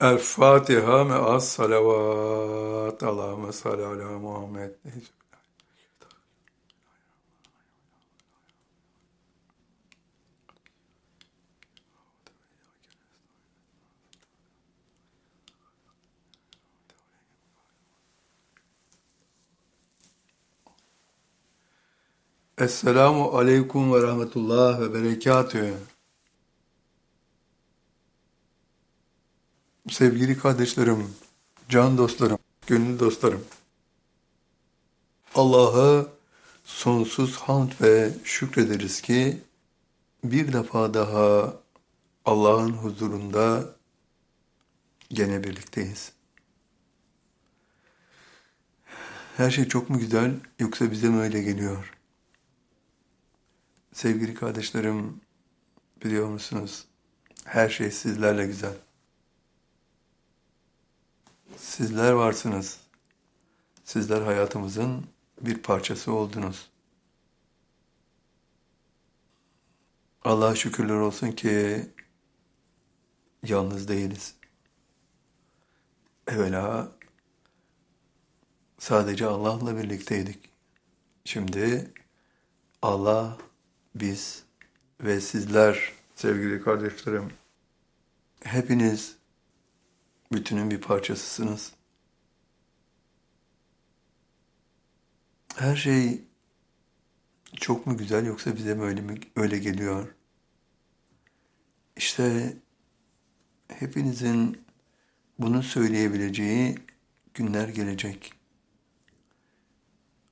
El Fatiha me as salavat. Allahümme salli ala Muhammed. Esselamu Aleyküm ve Rahmetullah ve Berekatühü. Sevgili kardeşlerim, can dostlarım, gönül dostlarım. Allah'a sonsuz hamd ve şükrederiz ki bir defa daha Allah'ın huzurunda gene birlikteyiz. Her şey çok mu güzel yoksa bize mi öyle geliyor? Sevgili kardeşlerim, biliyor musunuz? Her şey sizlerle güzel. Sizler varsınız. Sizler hayatımızın bir parçası oldunuz. Allah'a şükürler olsun ki yalnız değiliz. Evvela sadece Allah'la birlikteydik. Şimdi Allah, biz ve sizler sevgili kardeşlerim hepiniz bütünün bir parçasısınız. Her şey çok mu güzel yoksa bize mi öyle, mi, öyle geliyor? İşte hepinizin bunu söyleyebileceği günler gelecek.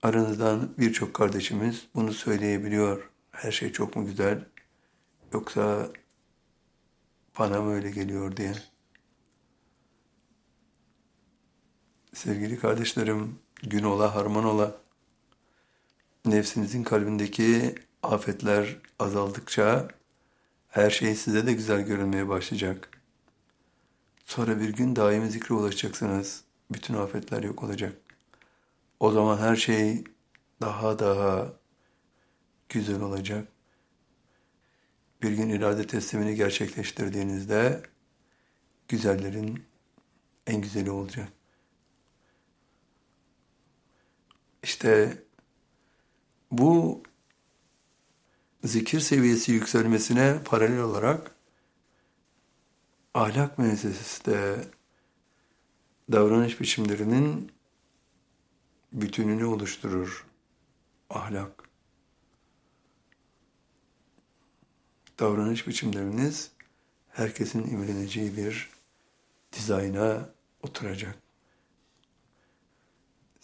Aranızdan birçok kardeşimiz bunu söyleyebiliyor. Her şey çok mu güzel yoksa bana mı öyle geliyor diye. Sevgili kardeşlerim, gün ola harman ola. Nefsinizin kalbindeki afetler azaldıkça her şey size de güzel görünmeye başlayacak. Sonra bir gün daimi zikre ulaşacaksınız. Bütün afetler yok olacak. O zaman her şey daha daha güzel olacak. Bir gün irade teslimini gerçekleştirdiğinizde güzellerin en güzeli olacak. İşte bu zikir seviyesi yükselmesine paralel olarak ahlak müessesesi de davranış biçimlerinin bütününü oluşturur ahlak. Davranış biçimleriniz herkesin imreneceği bir dizayna oturacak.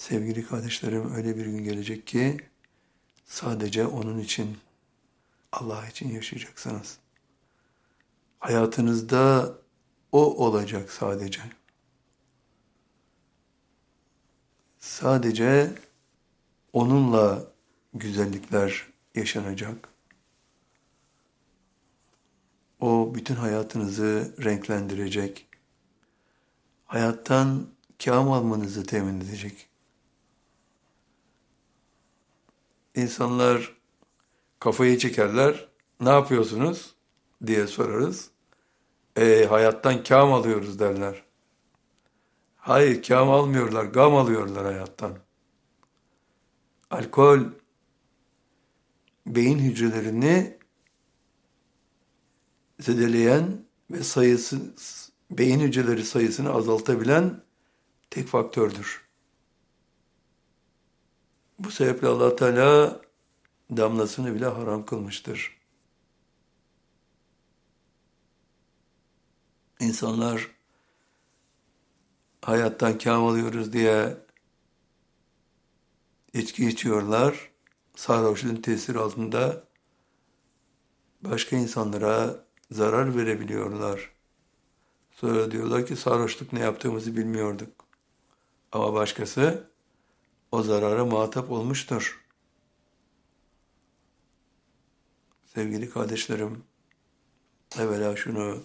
Sevgili kardeşlerim öyle bir gün gelecek ki sadece onun için, Allah için yaşayacaksınız. Hayatınızda o olacak sadece. Sadece onunla güzellikler yaşanacak. O bütün hayatınızı renklendirecek. Hayattan kâm almanızı temin edecek. İnsanlar kafayı çekerler. Ne yapıyorsunuz diye sorarız. E, hayattan kâm alıyoruz derler. Hayır kâm almıyorlar, gam alıyorlar hayattan. Alkol beyin hücrelerini zedeleyen ve sayısı beyin hücreleri sayısını azaltabilen tek faktördür. Bu sebeple allah Teala damlasını bile haram kılmıştır. İnsanlar hayattan kâm alıyoruz diye içki içiyorlar. Sarhoşluğun tesiri altında başka insanlara zarar verebiliyorlar. Sonra diyorlar ki sarhoşluk ne yaptığımızı bilmiyorduk. Ama başkası o zarara muhatap olmuştur. Sevgili kardeşlerim, evvela şunu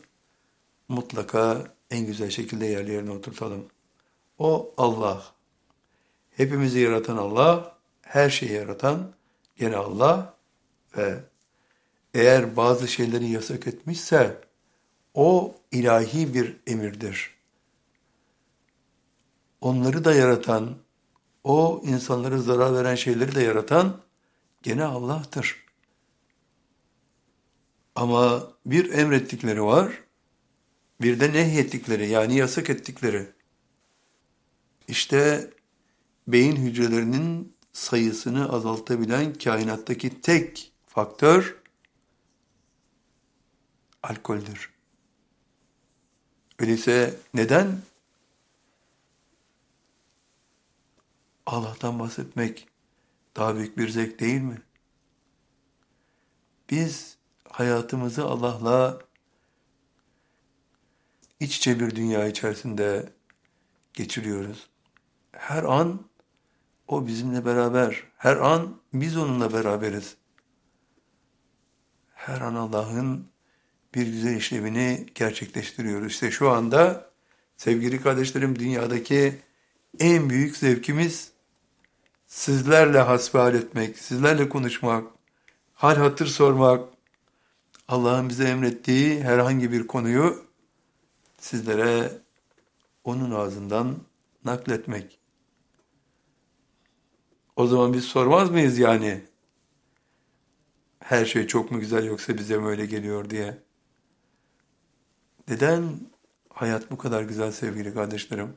mutlaka en güzel şekilde yerli yerine oturtalım. O Allah. Hepimizi yaratan Allah, her şeyi yaratan gene Allah ve eğer bazı şeyleri yasak etmişse o ilahi bir emirdir. onları da yaratan, o insanlara zarar veren şeyleri de yaratan gene Allah'tır. Ama bir emrettikleri var, bir de nehyettikleri yani yasak ettikleri. İşte beyin hücrelerinin sayısını azaltabilen kainattaki tek faktör alkoldür. Öyleyse neden? Allah'tan bahsetmek daha büyük bir zevk değil mi? Biz hayatımızı Allah'la iç içe bir dünya içerisinde geçiriyoruz. Her an o bizimle beraber, her an biz onunla beraberiz. Her an Allah'ın bir güzel işlevini gerçekleştiriyoruz. İşte şu anda sevgili kardeşlerim dünyadaki en büyük zevkimiz sizlerle hasbihal etmek, sizlerle konuşmak, hal hatır sormak, Allah'ın bize emrettiği herhangi bir konuyu sizlere onun ağzından nakletmek. O zaman biz sormaz mıyız yani? Her şey çok mu güzel yoksa bize mi öyle geliyor diye. Neden hayat bu kadar güzel sevgili kardeşlerim?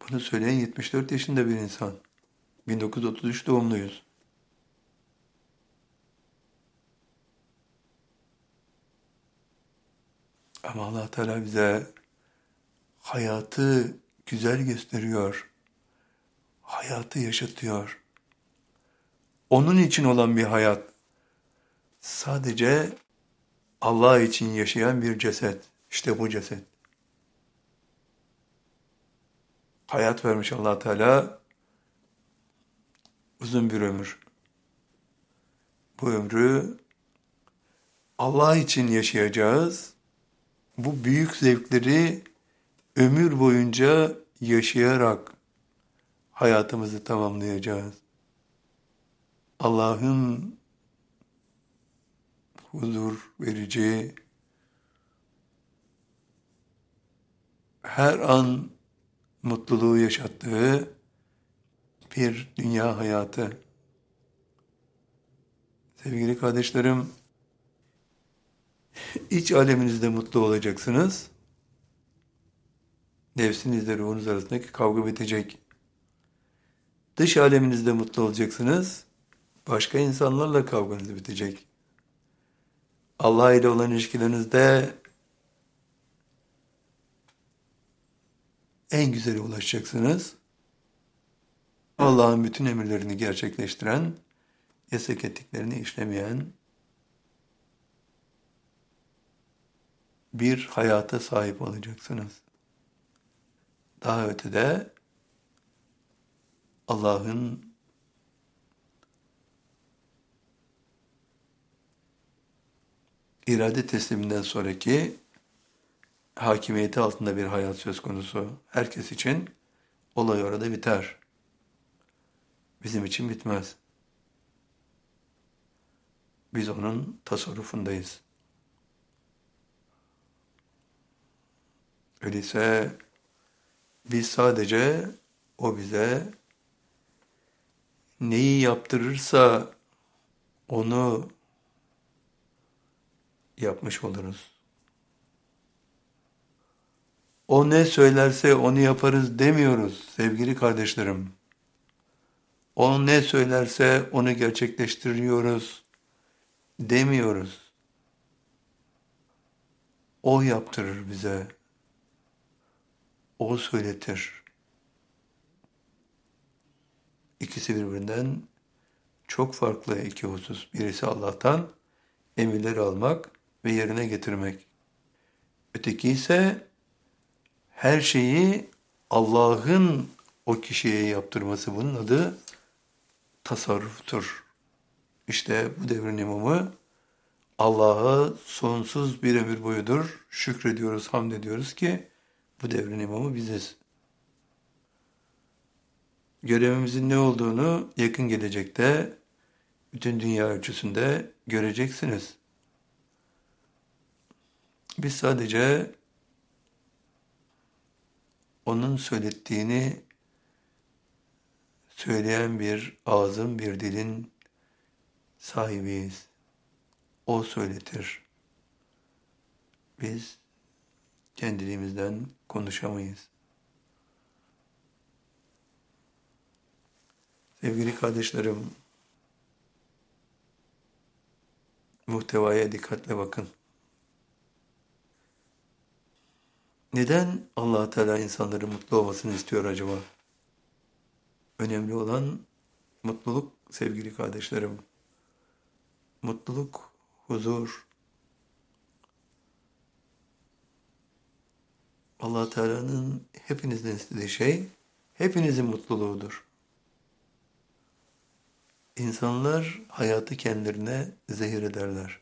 Bunu söyleyen 74 yaşında bir insan. 1933 doğumluyuz. Ama allah Teala bize hayatı güzel gösteriyor. Hayatı yaşatıyor. Onun için olan bir hayat. Sadece Allah için yaşayan bir ceset. İşte bu ceset. Hayat vermiş allah Teala uzun bir ömür. Bu ömrü Allah için yaşayacağız. Bu büyük zevkleri ömür boyunca yaşayarak hayatımızı tamamlayacağız. Allah'ın huzur verici, her an mutluluğu yaşattığı bir dünya hayatı. Sevgili kardeşlerim, iç aleminizde mutlu olacaksınız. Nefsinizle ruhunuz arasındaki kavga bitecek. Dış aleminizde mutlu olacaksınız. Başka insanlarla kavganız bitecek. Allah ile olan ilişkilerinizde en güzeli ulaşacaksınız. Allah'ın bütün emirlerini gerçekleştiren, yasak ettiklerini işlemeyen bir hayata sahip olacaksınız. Daha ötede Allah'ın irade tesliminden sonraki hakimiyeti altında bir hayat söz konusu. Herkes için olay orada biter. Bizim için bitmez. Biz onun tasarrufundayız. Öyleyse biz sadece o bize neyi yaptırırsa onu yapmış oluruz. O ne söylerse onu yaparız demiyoruz sevgili kardeşlerim. O ne söylerse onu gerçekleştiriyoruz demiyoruz. O yaptırır bize. O söyletir. İkisi birbirinden çok farklı iki husus. Birisi Allah'tan emirleri almak ve yerine getirmek. Öteki ise her şeyi Allah'ın o kişiye yaptırması bunun adı tasarruftur. İşte bu devrin imamı Allah'a sonsuz bir ömür boyudur. Şükrediyoruz, hamd ediyoruz ki bu devrin imamı biziz. Görevimizin ne olduğunu yakın gelecekte bütün dünya ölçüsünde göreceksiniz. Biz sadece onun söylettiğini söyleyen bir ağzın, bir dilin sahibiyiz. O söyletir. Biz kendiliğimizden konuşamayız. Sevgili kardeşlerim, muhtevaya dikkatle bakın. Neden allah Teala insanların mutlu olmasını istiyor acaba? Önemli olan mutluluk sevgili kardeşlerim. Mutluluk, huzur. allah Teala'nın hepinizden istediği şey hepinizin mutluluğudur. İnsanlar hayatı kendilerine zehir ederler.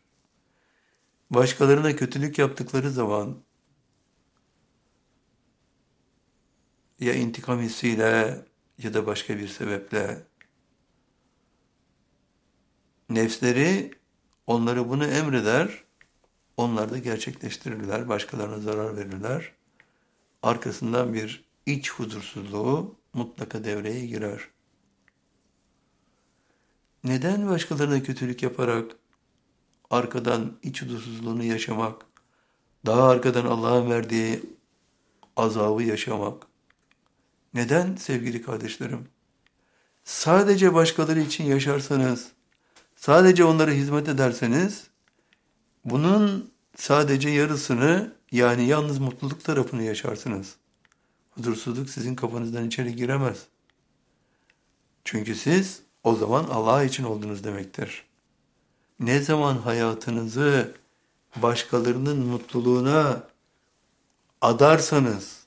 Başkalarına kötülük yaptıkları zaman ya intikam hissiyle ya da başka bir sebeple nefsleri onları bunu emreder, onlar da gerçekleştirirler, başkalarına zarar verirler. Arkasından bir iç huzursuzluğu mutlaka devreye girer. Neden başkalarına kötülük yaparak arkadan iç huzursuzluğunu yaşamak, daha arkadan Allah'ın verdiği azabı yaşamak? Neden sevgili kardeşlerim? Sadece başkaları için yaşarsanız, sadece onlara hizmet ederseniz, bunun sadece yarısını yani yalnız mutluluk tarafını yaşarsınız. Huzursuzluk sizin kafanızdan içeri giremez. Çünkü siz o zaman Allah için oldunuz demektir. Ne zaman hayatınızı başkalarının mutluluğuna adarsanız,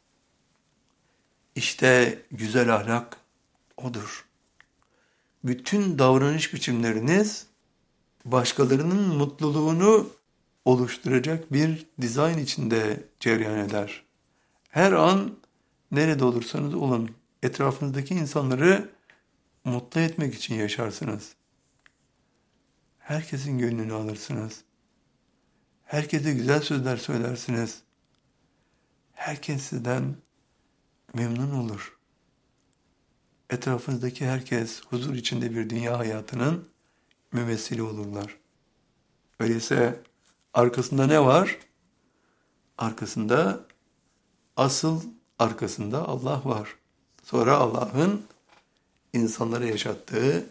işte güzel ahlak odur. Bütün davranış biçimleriniz başkalarının mutluluğunu oluşturacak bir dizayn içinde cereyan eder. Her an nerede olursanız olun etrafınızdaki insanları mutlu etmek için yaşarsınız. Herkesin gönlünü alırsınız. Herkese güzel sözler söylersiniz. Herkes sizden memnun olur. Etrafınızdaki herkes huzur içinde bir dünya hayatının mümessili olurlar. Öyleyse arkasında ne var? Arkasında asıl arkasında Allah var. Sonra Allah'ın insanlara yaşattığı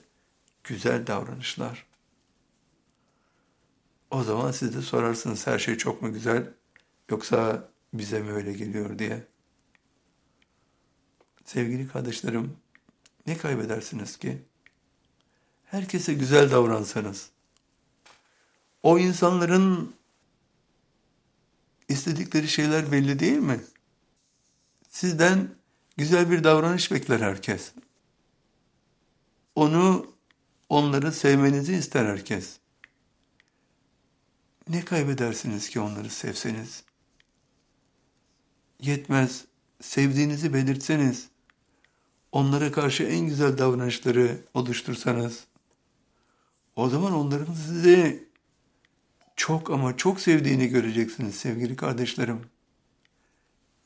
güzel davranışlar. O zaman siz de sorarsınız her şey çok mu güzel yoksa bize mi öyle geliyor diye. Sevgili kardeşlerim, ne kaybedersiniz ki? Herkese güzel davransanız, o insanların istedikleri şeyler belli değil mi? Sizden güzel bir davranış bekler herkes. Onu, onları sevmenizi ister herkes. Ne kaybedersiniz ki onları sevseniz? Yetmez, sevdiğinizi belirtseniz, onlara karşı en güzel davranışları oluştursanız, o zaman onların sizi çok ama çok sevdiğini göreceksiniz sevgili kardeşlerim.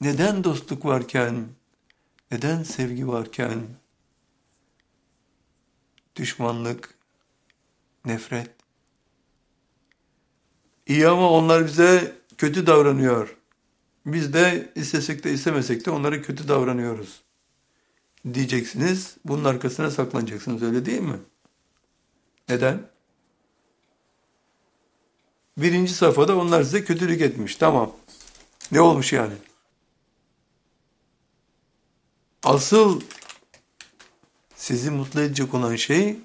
Neden dostluk varken, neden sevgi varken, düşmanlık, nefret? İyi ama onlar bize kötü davranıyor. Biz de istesek de istemesek de onlara kötü davranıyoruz diyeceksiniz. Bunun arkasına saklanacaksınız öyle değil mi? Neden? Birinci safhada onlar size kötülük etmiş. Tamam. Ne olmuş yani? Asıl sizi mutlu edecek olan şey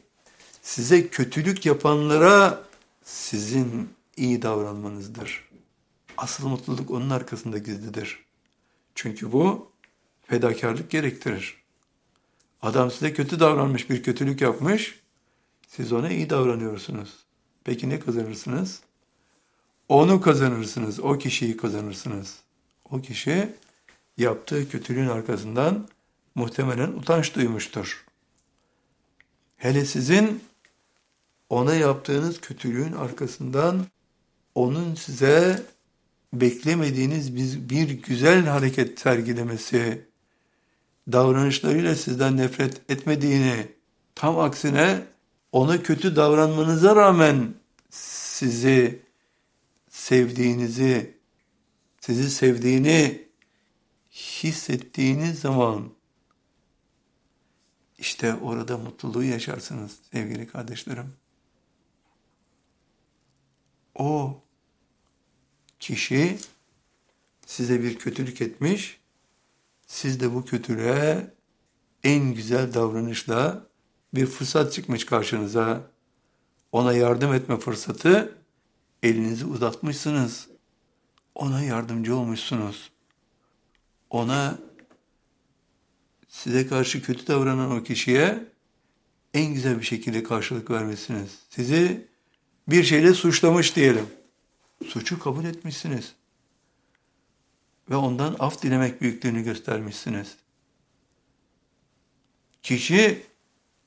size kötülük yapanlara sizin iyi davranmanızdır. Asıl mutluluk onun arkasında gizlidir. Çünkü bu fedakarlık gerektirir. Adam size kötü davranmış, bir kötülük yapmış. Siz ona iyi davranıyorsunuz. Peki ne kazanırsınız? Onu kazanırsınız, o kişiyi kazanırsınız. O kişi yaptığı kötülüğün arkasından muhtemelen utanç duymuştur. Hele sizin ona yaptığınız kötülüğün arkasından onun size beklemediğiniz bir, güzel hareket sergilemesi, davranışlarıyla sizden nefret etmediğini, tam aksine ona kötü davranmanıza rağmen sizi sevdiğinizi, sizi sevdiğini hissettiğiniz zaman işte orada mutluluğu yaşarsınız sevgili kardeşlerim. O kişi size bir kötülük etmiş, siz de bu kötülüğe en güzel davranışla bir fırsat çıkmış karşınıza. Ona yardım etme fırsatı, elinizi uzatmışsınız. Ona yardımcı olmuşsunuz. Ona size karşı kötü davranan o kişiye en güzel bir şekilde karşılık vermişsiniz. Sizi bir şeyle suçlamış diyelim. Suçu kabul etmişsiniz. Ve ondan af dilemek büyüklüğünü göstermişsiniz. Kişi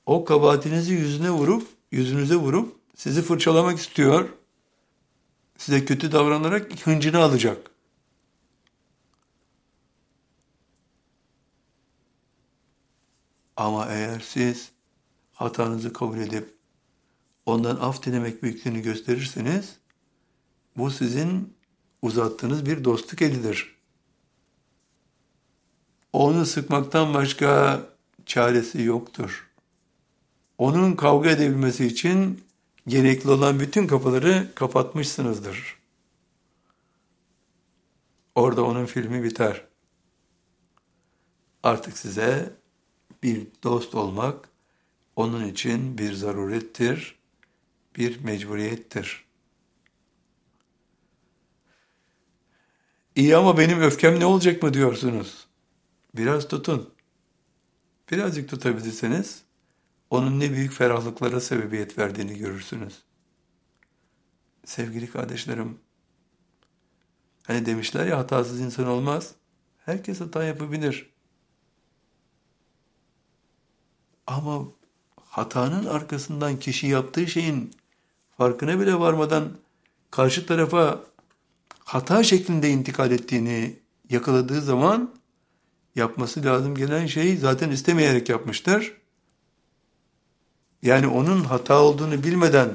o kabahatinizi yüzüne vurup, yüzünüze vurup sizi fırçalamak istiyor. Size kötü davranarak hıncını alacak. Ama eğer siz hatanızı kabul edip ondan af dilemek büyüklüğünü gösterirseniz bu sizin uzattığınız bir dostluk elidir. Onu sıkmaktan başka çaresi yoktur. Onun kavga edebilmesi için gerekli olan bütün kapıları kapatmışsınızdır. Orada onun filmi biter. Artık size bir dost olmak onun için bir zarurettir, bir mecburiyettir. İyi ama benim öfkem ne olacak mı diyorsunuz? Biraz tutun. Birazcık tutabilirseniz onun ne büyük ferahlıklara sebebiyet verdiğini görürsünüz. Sevgili kardeşlerim, hani demişler ya hatasız insan olmaz. Herkes hata yapabilir. Ama hatanın arkasından kişi yaptığı şeyin farkına bile varmadan karşı tarafa hata şeklinde intikal ettiğini yakaladığı zaman yapması lazım gelen şeyi zaten istemeyerek yapmıştır. Yani onun hata olduğunu bilmeden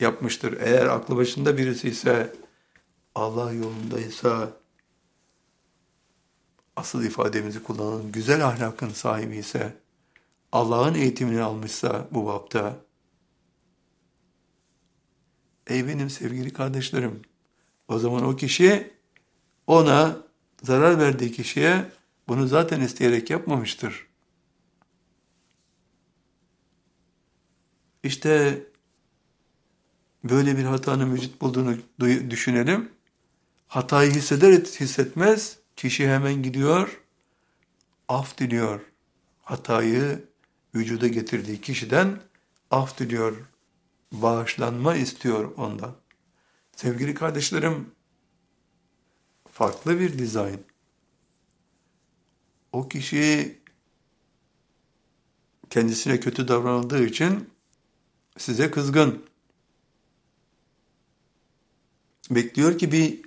yapmıştır. Eğer aklı başında birisi ise Allah yolundaysa asıl ifademizi kullanalım. Güzel ahlakın sahibi ise Allah'ın eğitimini almışsa bu bapta ey benim sevgili kardeşlerim o zaman o kişi ona zarar verdiği kişiye bunu zaten isteyerek yapmamıştır. İşte böyle bir hatanın vücut bulduğunu düşünelim. Hatayı hisseder hissetmez kişi hemen gidiyor, af diliyor. Hatayı vücuda getirdiği kişiden af diliyor, bağışlanma istiyor ondan. Sevgili kardeşlerim, farklı bir dizayn. O kişi kendisine kötü davranıldığı için size kızgın. Bekliyor ki bir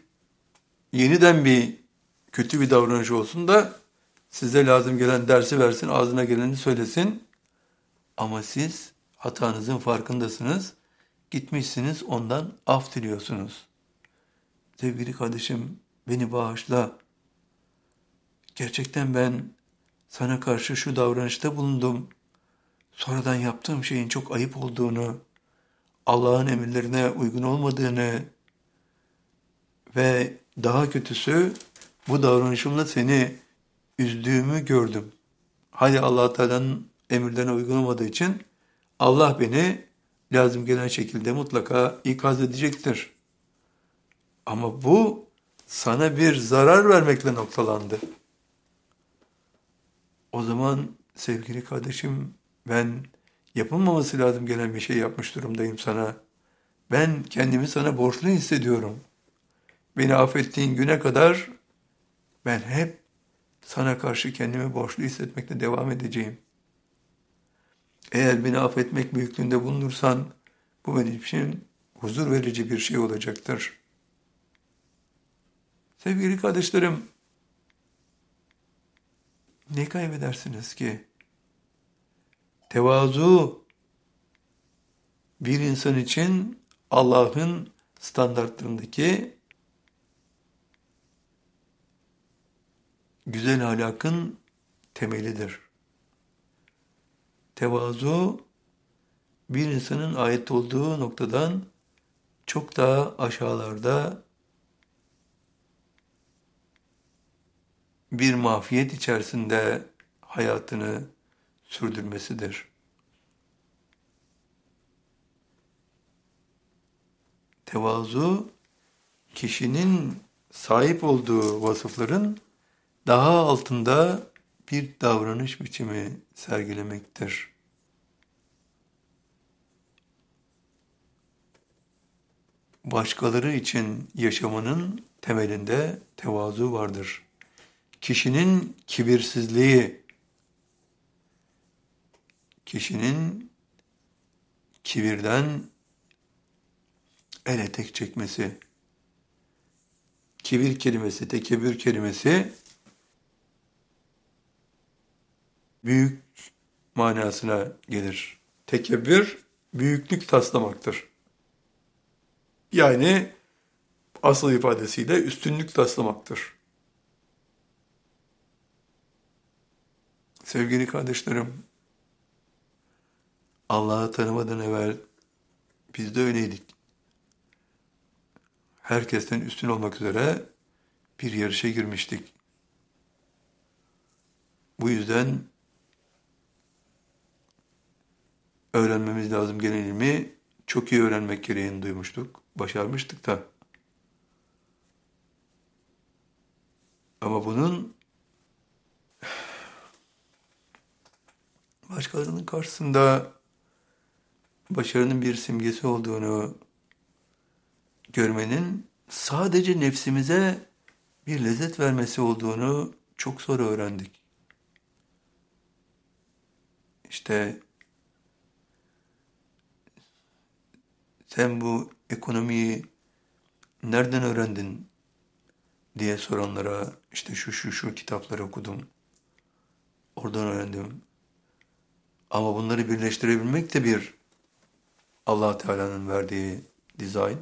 yeniden bir kötü bir davranış olsun da size lazım gelen dersi versin, ağzına geleni söylesin. Ama siz hatanızın farkındasınız. Gitmişsiniz ondan af diliyorsunuz. Sevgili kardeşim beni bağışla. Gerçekten ben sana karşı şu davranışta bulundum. Sonradan yaptığım şeyin çok ayıp olduğunu, Allah'ın emirlerine uygun olmadığını ve daha kötüsü bu davranışımla seni üzdüğümü gördüm. Hadi allah Teala'nın emirlerine uygun olmadığı için Allah beni lazım gelen şekilde mutlaka ikaz edecektir. Ama bu sana bir zarar vermekle noktalandı. O zaman sevgili kardeşim ben yapılmaması lazım gelen bir şey yapmış durumdayım sana. Ben kendimi sana borçlu hissediyorum. Beni affettiğin güne kadar ben hep sana karşı kendimi borçlu hissetmekle devam edeceğim. Eğer beni affetmek büyüklüğünde bulunursan bu benim için huzur verici bir şey olacaktır. Sevgili kardeşlerim, ne kaybedersiniz ki? Tevazu bir insan için Allah'ın standartlarındaki güzel ahlakın temelidir. Tevazu bir insanın ait olduğu noktadan çok daha aşağılarda bir mafiyet içerisinde hayatını sürdürmesidir. Tevazu kişinin sahip olduğu vasıfların daha altında bir davranış biçimi sergilemektir. Başkaları için yaşamanın temelinde tevazu vardır. Kişinin kibirsizliği, kişinin kibirden el etek çekmesi, kibir kelimesi, tekebür kelimesi büyük manasına gelir. Tekebbür, büyüklük taslamaktır. Yani asıl ifadesiyle üstünlük taslamaktır. Sevgili kardeşlerim, Allah'ı tanımadan evvel biz de öyleydik. Herkesten üstün olmak üzere bir yarışa girmiştik. Bu yüzden öğrenmemiz lazım gelen ilmi çok iyi öğrenmek gereğini duymuştuk. Başarmıştık da. Ama bunun başkalarının karşısında başarının bir simgesi olduğunu görmenin sadece nefsimize bir lezzet vermesi olduğunu çok sonra öğrendik. İşte sen bu ekonomiyi nereden öğrendin diye soranlara işte şu şu şu kitapları okudum. Oradan öğrendim. Ama bunları birleştirebilmek de bir allah Teala'nın verdiği dizayn.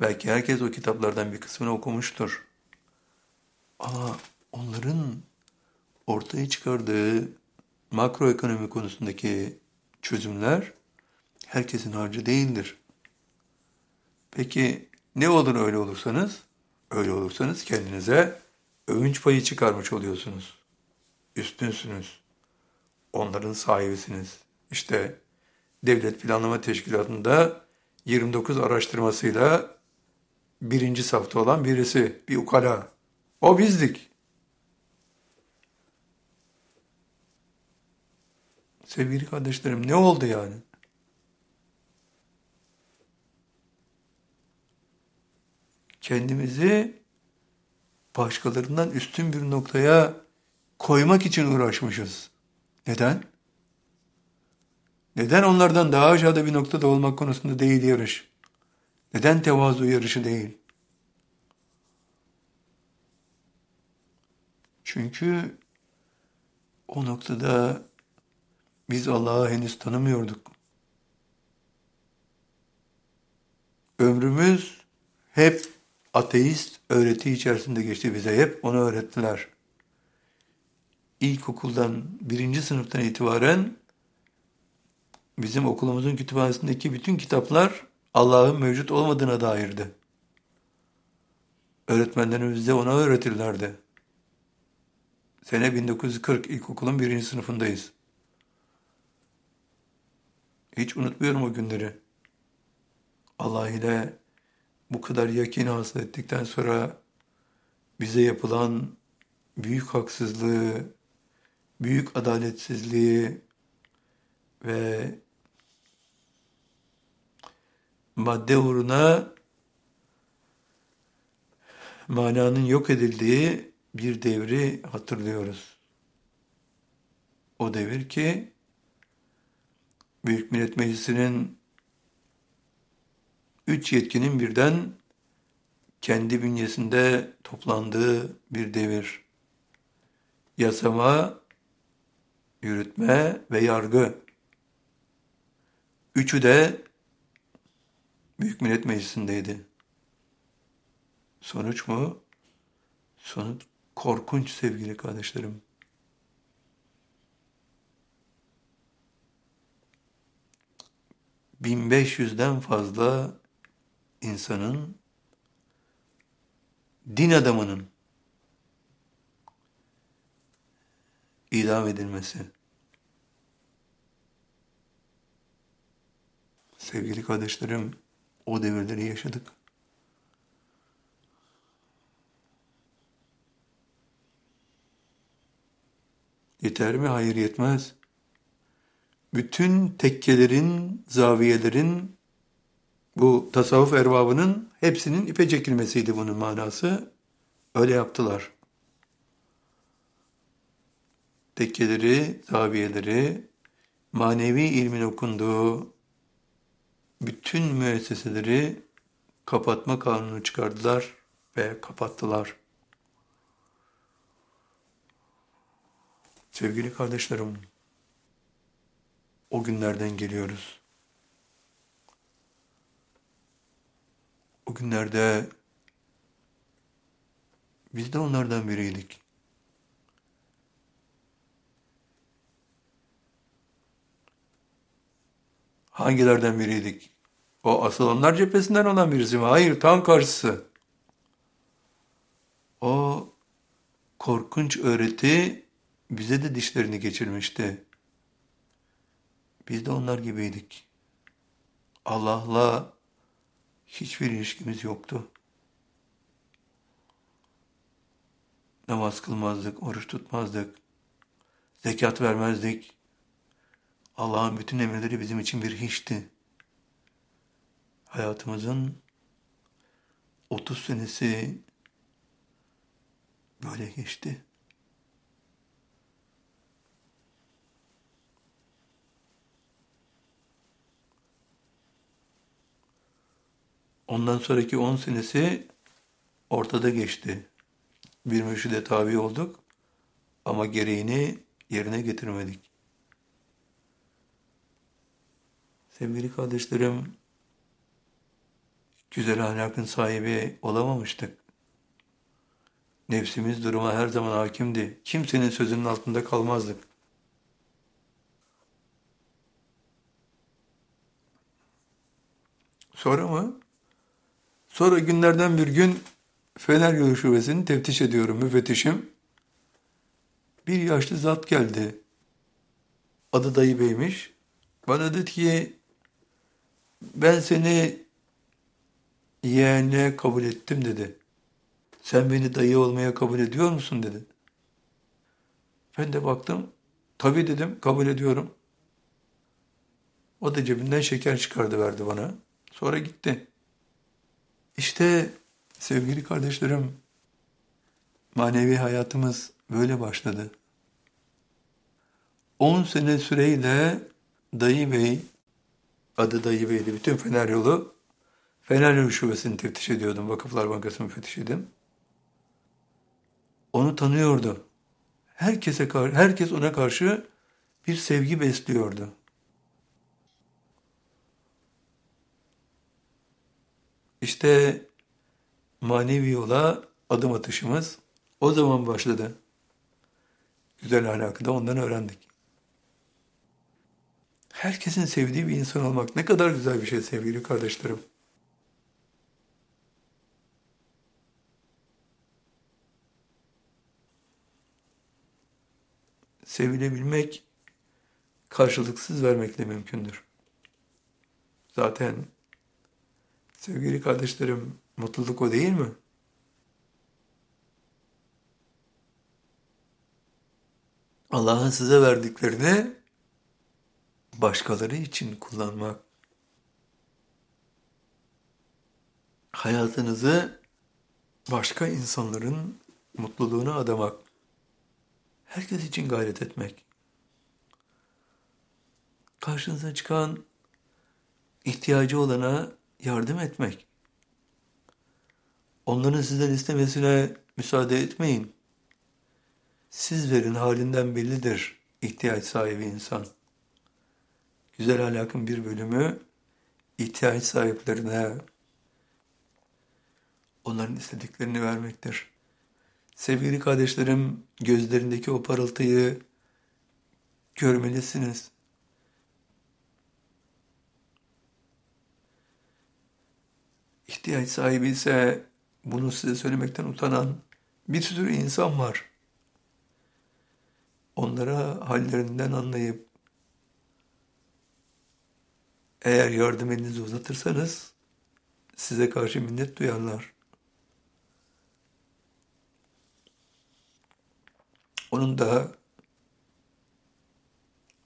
Belki herkes o kitaplardan bir kısmını okumuştur. Ama onların ortaya çıkardığı makroekonomi konusundaki çözümler herkesin harcı değildir. Peki ne olur öyle olursanız? Öyle olursanız kendinize övünç payı çıkarmış oluyorsunuz. Üstünsünüz. Onların sahibisiniz. İşte Devlet Planlama Teşkilatı'nda 29 araştırmasıyla birinci safta olan birisi, bir ukala. O bizdik. Sevgili kardeşlerim ne oldu yani? kendimizi başkalarından üstün bir noktaya koymak için uğraşmışız. Neden? Neden onlardan daha aşağıda bir noktada olmak konusunda değil yarış? Neden tevazu yarışı değil? Çünkü o noktada biz Allah'ı henüz tanımıyorduk. Ömrümüz hep ateist öğreti içerisinde geçti bize. Hep onu öğrettiler. İlkokuldan, birinci sınıftan itibaren bizim okulumuzun kütüphanesindeki bütün kitaplar Allah'ın mevcut olmadığına dairdi. Öğretmenlerimiz bize ona öğretirlerdi. Sene 1940 ilkokulun birinci sınıfındayız. Hiç unutmuyorum o günleri. Allah ile bu kadar yakin hasıl ettikten sonra bize yapılan büyük haksızlığı, büyük adaletsizliği ve madde uğruna mananın yok edildiği bir devri hatırlıyoruz. O devir ki Büyük Millet Meclisi'nin üç yetkinin birden kendi bünyesinde toplandığı bir devir. yasama, yürütme ve yargı. Üçü de Büyük Millet Meclisi'ndeydi. Sonuç mu? Sonuç korkunç sevgili kardeşlerim. ...1500'den fazla insanın... ...din adamının... ...idam edilmesi. Sevgili kardeşlerim... ...o devirleri yaşadık. Yeter mi? Hayır yetmez. Bütün tekkelerin, zaviyelerin, bu tasavvuf erbabının hepsinin ipe çekilmesiydi bunun manası. Öyle yaptılar. Tekkeleri, zaviyeleri, manevi ilmin okunduğu bütün müesseseleri kapatma kanunu çıkardılar ve kapattılar. Sevgili kardeşlerim, o günlerden geliyoruz. O günlerde biz de onlardan biriydik. Hangilerden biriydik? O asıl onlar cephesinden olan birisi mi? Hayır, tam karşısı. O korkunç öğreti bize de dişlerini geçirmişti. Biz de onlar gibiydik. Allah'la hiçbir ilişkimiz yoktu. Namaz kılmazdık, oruç tutmazdık, zekat vermezdik. Allah'ın bütün emirleri bizim için bir hiçti. Hayatımızın 30 senesi böyle geçti. Ondan sonraki 10 senesi ortada geçti. Bir mürşide tabi olduk ama gereğini yerine getirmedik. Sevgili kardeşlerim, güzel ahlakın sahibi olamamıştık. Nefsimiz duruma her zaman hakimdi. Kimsenin sözünün altında kalmazdık. Sonra mı? Sonra günlerden bir gün Fener Yolu Şubesi'ni teftiş ediyorum müfettişim. Bir yaşlı zat geldi. Adı Dayı Bey'miş. Bana dedi ki ben seni yeğenliğe kabul ettim dedi. Sen beni dayı olmaya kabul ediyor musun dedi. Ben de baktım. Tabii dedim kabul ediyorum. O da cebinden şeker çıkardı verdi bana. Sonra gitti. İşte sevgili kardeşlerim, manevi hayatımız böyle başladı. 10 sene süreyle Dayı Bey, adı Dayı Bey'di, bütün Fener yolu, Fener yolu şubesini teftiş ediyordum, Vakıflar Bankası'nı müfettişiydim. Onu tanıyordu. Herkese herkes ona karşı bir sevgi besliyordu. İşte manevi yola adım atışımız o zaman başladı. Güzel ahlakı da ondan öğrendik. Herkesin sevdiği bir insan olmak ne kadar güzel bir şey sevgili kardeşlerim. Sevilebilmek karşılıksız vermekle mümkündür. Zaten Sevgili kardeşlerim, mutluluk o değil mi? Allah'ın size verdiklerini başkaları için kullanmak. Hayatınızı başka insanların mutluluğuna adamak. Herkes için gayret etmek. Karşınıza çıkan ihtiyacı olana yardım etmek. Onların sizden istemesine müsaade etmeyin. Sizlerin halinden bellidir ihtiyaç sahibi insan. Güzel ahlakın bir bölümü ihtiyaç sahiplerine onların istediklerini vermektir. Sevgili kardeşlerim, gözlerindeki o parıltıyı görmelisiniz. İhtiyaç sahibi ise bunu size söylemekten utanan bir sürü insan var. Onlara hallerinden anlayıp eğer yardım elinizi uzatırsanız size karşı minnet duyarlar. Onun da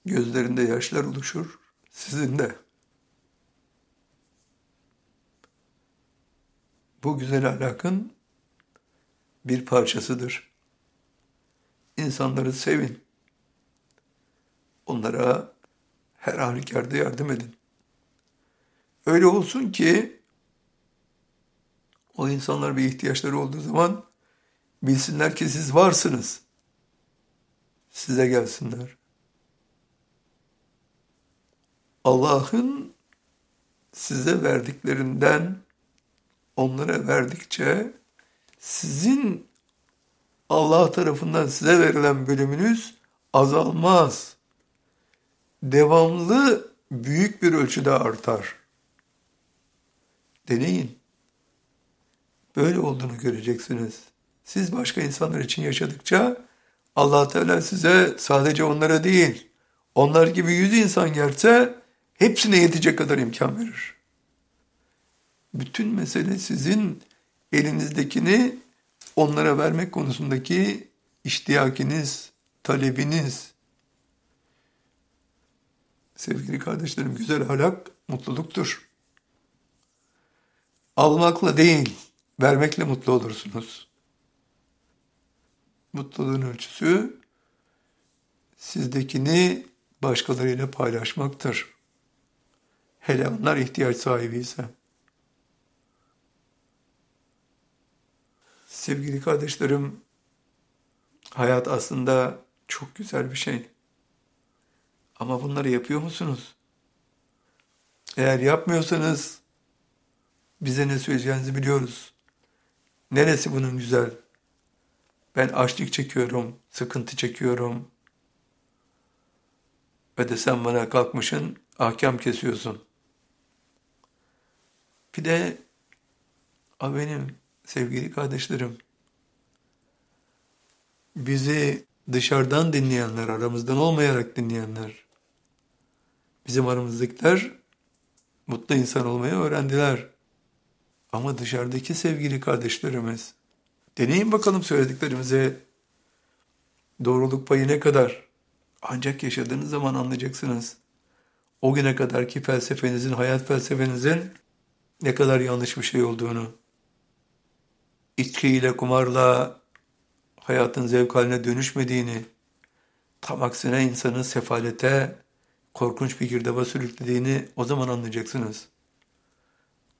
gözlerinde yaşlar oluşur, sizin de. Bu güzel ahlakın bir parçasıdır. İnsanları sevin. Onlara her halükarda yardım edin. Öyle olsun ki o insanlar bir ihtiyaçları olduğu zaman bilsinler ki siz varsınız. Size gelsinler. Allah'ın size verdiklerinden onlara verdikçe sizin Allah tarafından size verilen bölümünüz azalmaz. Devamlı büyük bir ölçüde artar. Deneyin. Böyle olduğunu göreceksiniz. Siz başka insanlar için yaşadıkça allah Teala size sadece onlara değil, onlar gibi yüz insan gelse hepsine yetecek kadar imkan verir. Bütün mesele sizin elinizdekini onlara vermek konusundaki iştiyakiniz, talebiniz. Sevgili kardeşlerim, güzel ahlak mutluluktur. Almakla değil, vermekle mutlu olursunuz. Mutluluğun ölçüsü sizdekini başkalarıyla paylaşmaktır. Hele onlar ihtiyaç sahibi ise. Sevgili kardeşlerim, hayat aslında çok güzel bir şey. Ama bunları yapıyor musunuz? Eğer yapmıyorsanız bize ne söyleyeceğinizi biliyoruz. Neresi bunun güzel? Ben açlık çekiyorum, sıkıntı çekiyorum. Ve de sen bana kalkmışın, ahkam kesiyorsun. Bir de benim sevgili kardeşlerim, bizi dışarıdan dinleyenler, aramızdan olmayarak dinleyenler, bizim aramızdakiler mutlu insan olmayı öğrendiler. Ama dışarıdaki sevgili kardeşlerimiz, deneyin bakalım söylediklerimize doğruluk payı ne kadar? Ancak yaşadığınız zaman anlayacaksınız. O güne kadarki felsefenizin, hayat felsefenizin ne kadar yanlış bir şey olduğunu. İçkiyle, kumarla hayatın zevk haline dönüşmediğini, tam aksine insanı sefalete, korkunç bir girdaba sürüklediğini o zaman anlayacaksınız.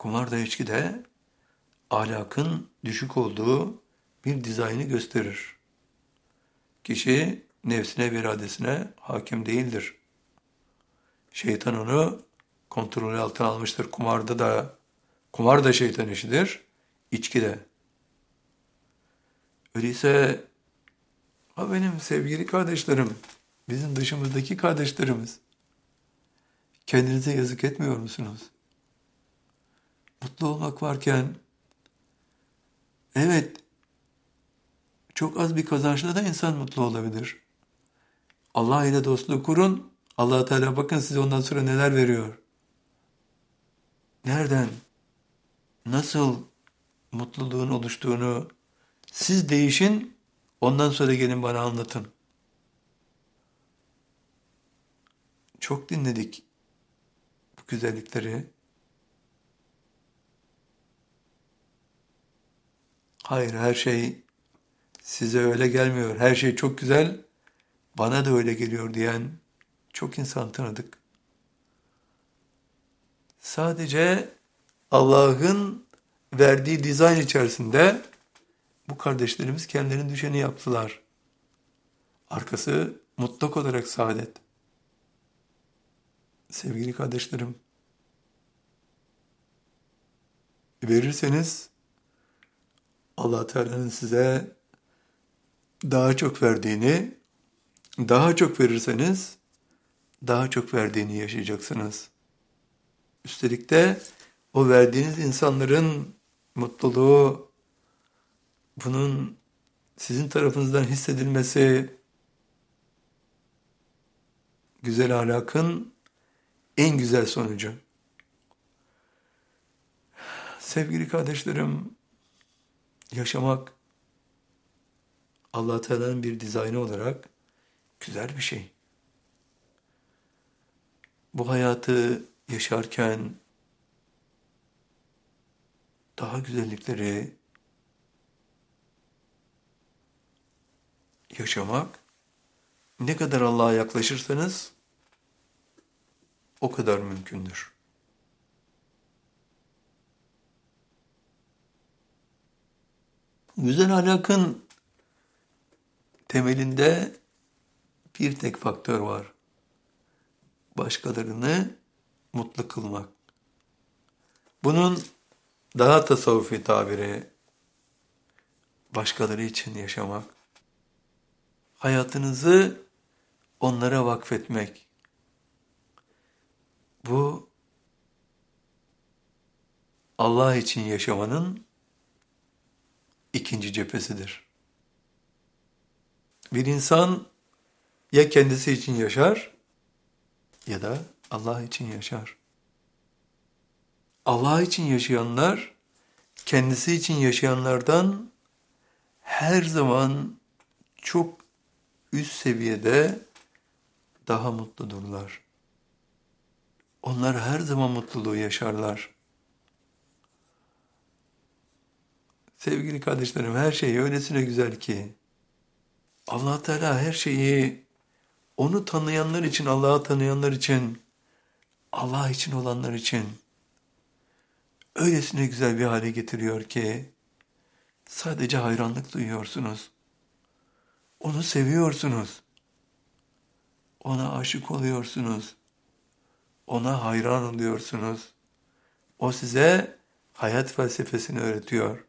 Kumar da içki de ahlakın düşük olduğu bir dizaynı gösterir. Kişi nefsine ve iradesine hakim değildir. Şeytan onu kontrolü altına almıştır. Kumarda da kumar da şeytan işidir, içki de. Öyleyse ha benim sevgili kardeşlerim, bizim dışımızdaki kardeşlerimiz kendinize yazık etmiyor musunuz? Mutlu olmak varken evet çok az bir kazançla da insan mutlu olabilir. Allah ile dostluğu kurun. allah Teala bakın size ondan sonra neler veriyor. Nereden? Nasıl mutluluğun oluştuğunu siz değişin, ondan sonra gelin bana anlatın. Çok dinledik bu güzellikleri. Hayır, her şey size öyle gelmiyor. Her şey çok güzel, bana da öyle geliyor diyen çok insan tanıdık. Sadece Allah'ın verdiği dizayn içerisinde bu kardeşlerimiz kendilerine düşeni yaptılar. Arkası mutlak olarak saadet. Sevgili kardeşlerim, verirseniz Allah Teala'nın size daha çok verdiğini, daha çok verirseniz daha çok verdiğini yaşayacaksınız. Üstelik de o verdiğiniz insanların mutluluğu, bunun sizin tarafınızdan hissedilmesi, güzel ahlakın en güzel sonucu. Sevgili kardeşlerim, yaşamak Allah Teala'nın bir dizaynı olarak güzel bir şey. Bu hayatı yaşarken daha güzellikleri yaşamak ne kadar Allah'a yaklaşırsanız o kadar mümkündür. Güzel ahlakın temelinde bir tek faktör var. Başkalarını mutlu kılmak. Bunun daha tasavvufi tabiri başkaları için yaşamak. Hayatınızı onlara vakfetmek. Bu Allah için yaşamanın ikinci cephesidir. Bir insan ya kendisi için yaşar ya da Allah için yaşar. Allah için yaşayanlar kendisi için yaşayanlardan her zaman çok üst seviyede daha mutludurlar. Onlar her zaman mutluluğu yaşarlar. Sevgili kardeşlerim her şey öylesine güzel ki allah Teala her şeyi onu tanıyanlar için, Allah'ı tanıyanlar için, Allah için olanlar için öylesine güzel bir hale getiriyor ki sadece hayranlık duyuyorsunuz. Onu seviyorsunuz. Ona aşık oluyorsunuz. Ona hayran oluyorsunuz. O size hayat felsefesini öğretiyor.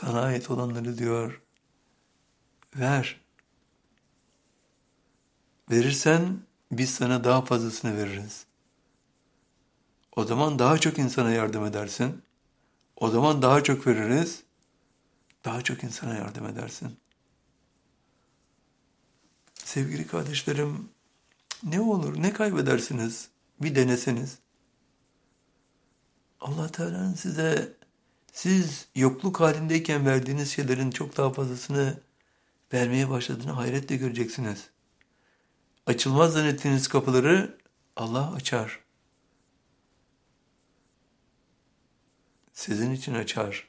Sana ait olanları diyor, ver. Verirsen biz sana daha fazlasını veririz. O zaman daha çok insana yardım edersin. O zaman daha çok veririz. Daha çok insana yardım edersin. Sevgili kardeşlerim, ne olur, ne kaybedersiniz? Bir deneseniz. Allah Teala'nın size siz yokluk halindeyken verdiğiniz şeylerin çok daha fazlasını vermeye başladığını hayretle göreceksiniz. Açılmaz zannettiğiniz kapıları Allah açar. Sizin için açar.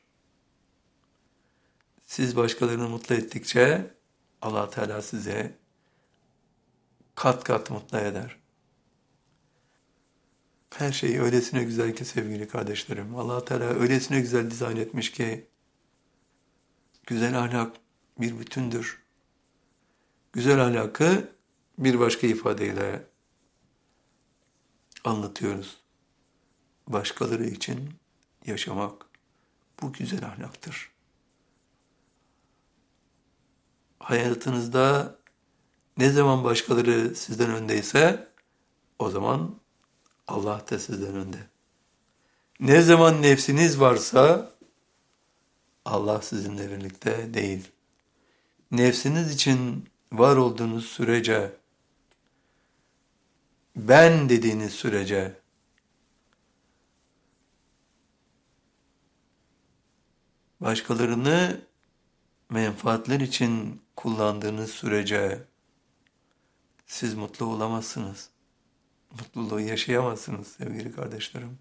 Siz başkalarını mutlu ettikçe allah Teala size kat kat mutlu eder. Her şey öylesine güzel ki sevgili kardeşlerim. allah Teala öylesine güzel dizayn etmiş ki güzel ahlak bir bütündür. Güzel ahlakı bir başka ifadeyle anlatıyoruz. Başkaları için yaşamak bu güzel ahlaktır. Hayatınızda ne zaman başkaları sizden öndeyse o zaman Allah da sizden önde. Ne zaman nefsiniz varsa Allah sizinle birlikte değil. Nefsiniz için var olduğunuz sürece, ben dediğiniz sürece, başkalarını menfaatler için kullandığınız sürece siz mutlu olamazsınız mutluluğu yaşayamazsınız sevgili kardeşlerim.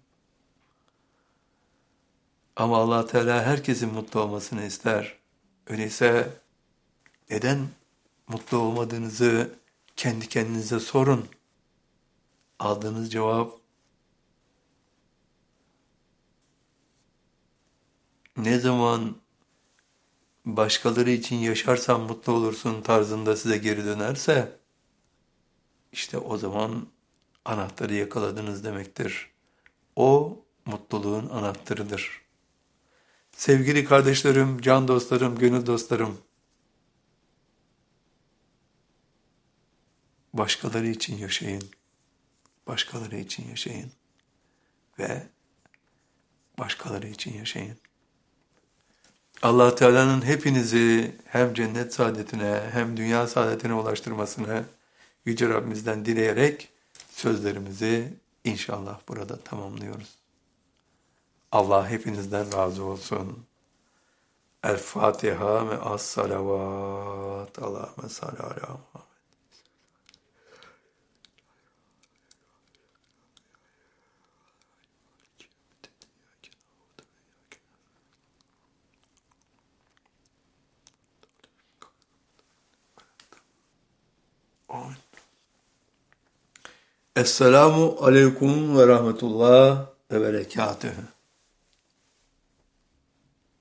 Ama allah Teala herkesin mutlu olmasını ister. Öyleyse neden mutlu olmadığınızı kendi kendinize sorun. Aldığınız cevap ne zaman başkaları için yaşarsan mutlu olursun tarzında size geri dönerse, işte o zaman anahtarı yakaladınız demektir. O mutluluğun anahtarıdır. Sevgili kardeşlerim, can dostlarım, gönül dostlarım, başkaları için yaşayın. Başkaları için yaşayın. Ve başkaları için yaşayın. allah Teala'nın hepinizi hem cennet saadetine hem dünya saadetine ulaştırmasını Yüce Rabbimizden dileyerek sözlerimizi inşallah burada tamamlıyoruz. Allah hepinizden razı olsun. El Fatiha ve as salavat. Allahümme salli ala Muhammed. Amin. Esselamu aleyküm ve rahmetullah ve berekatühü.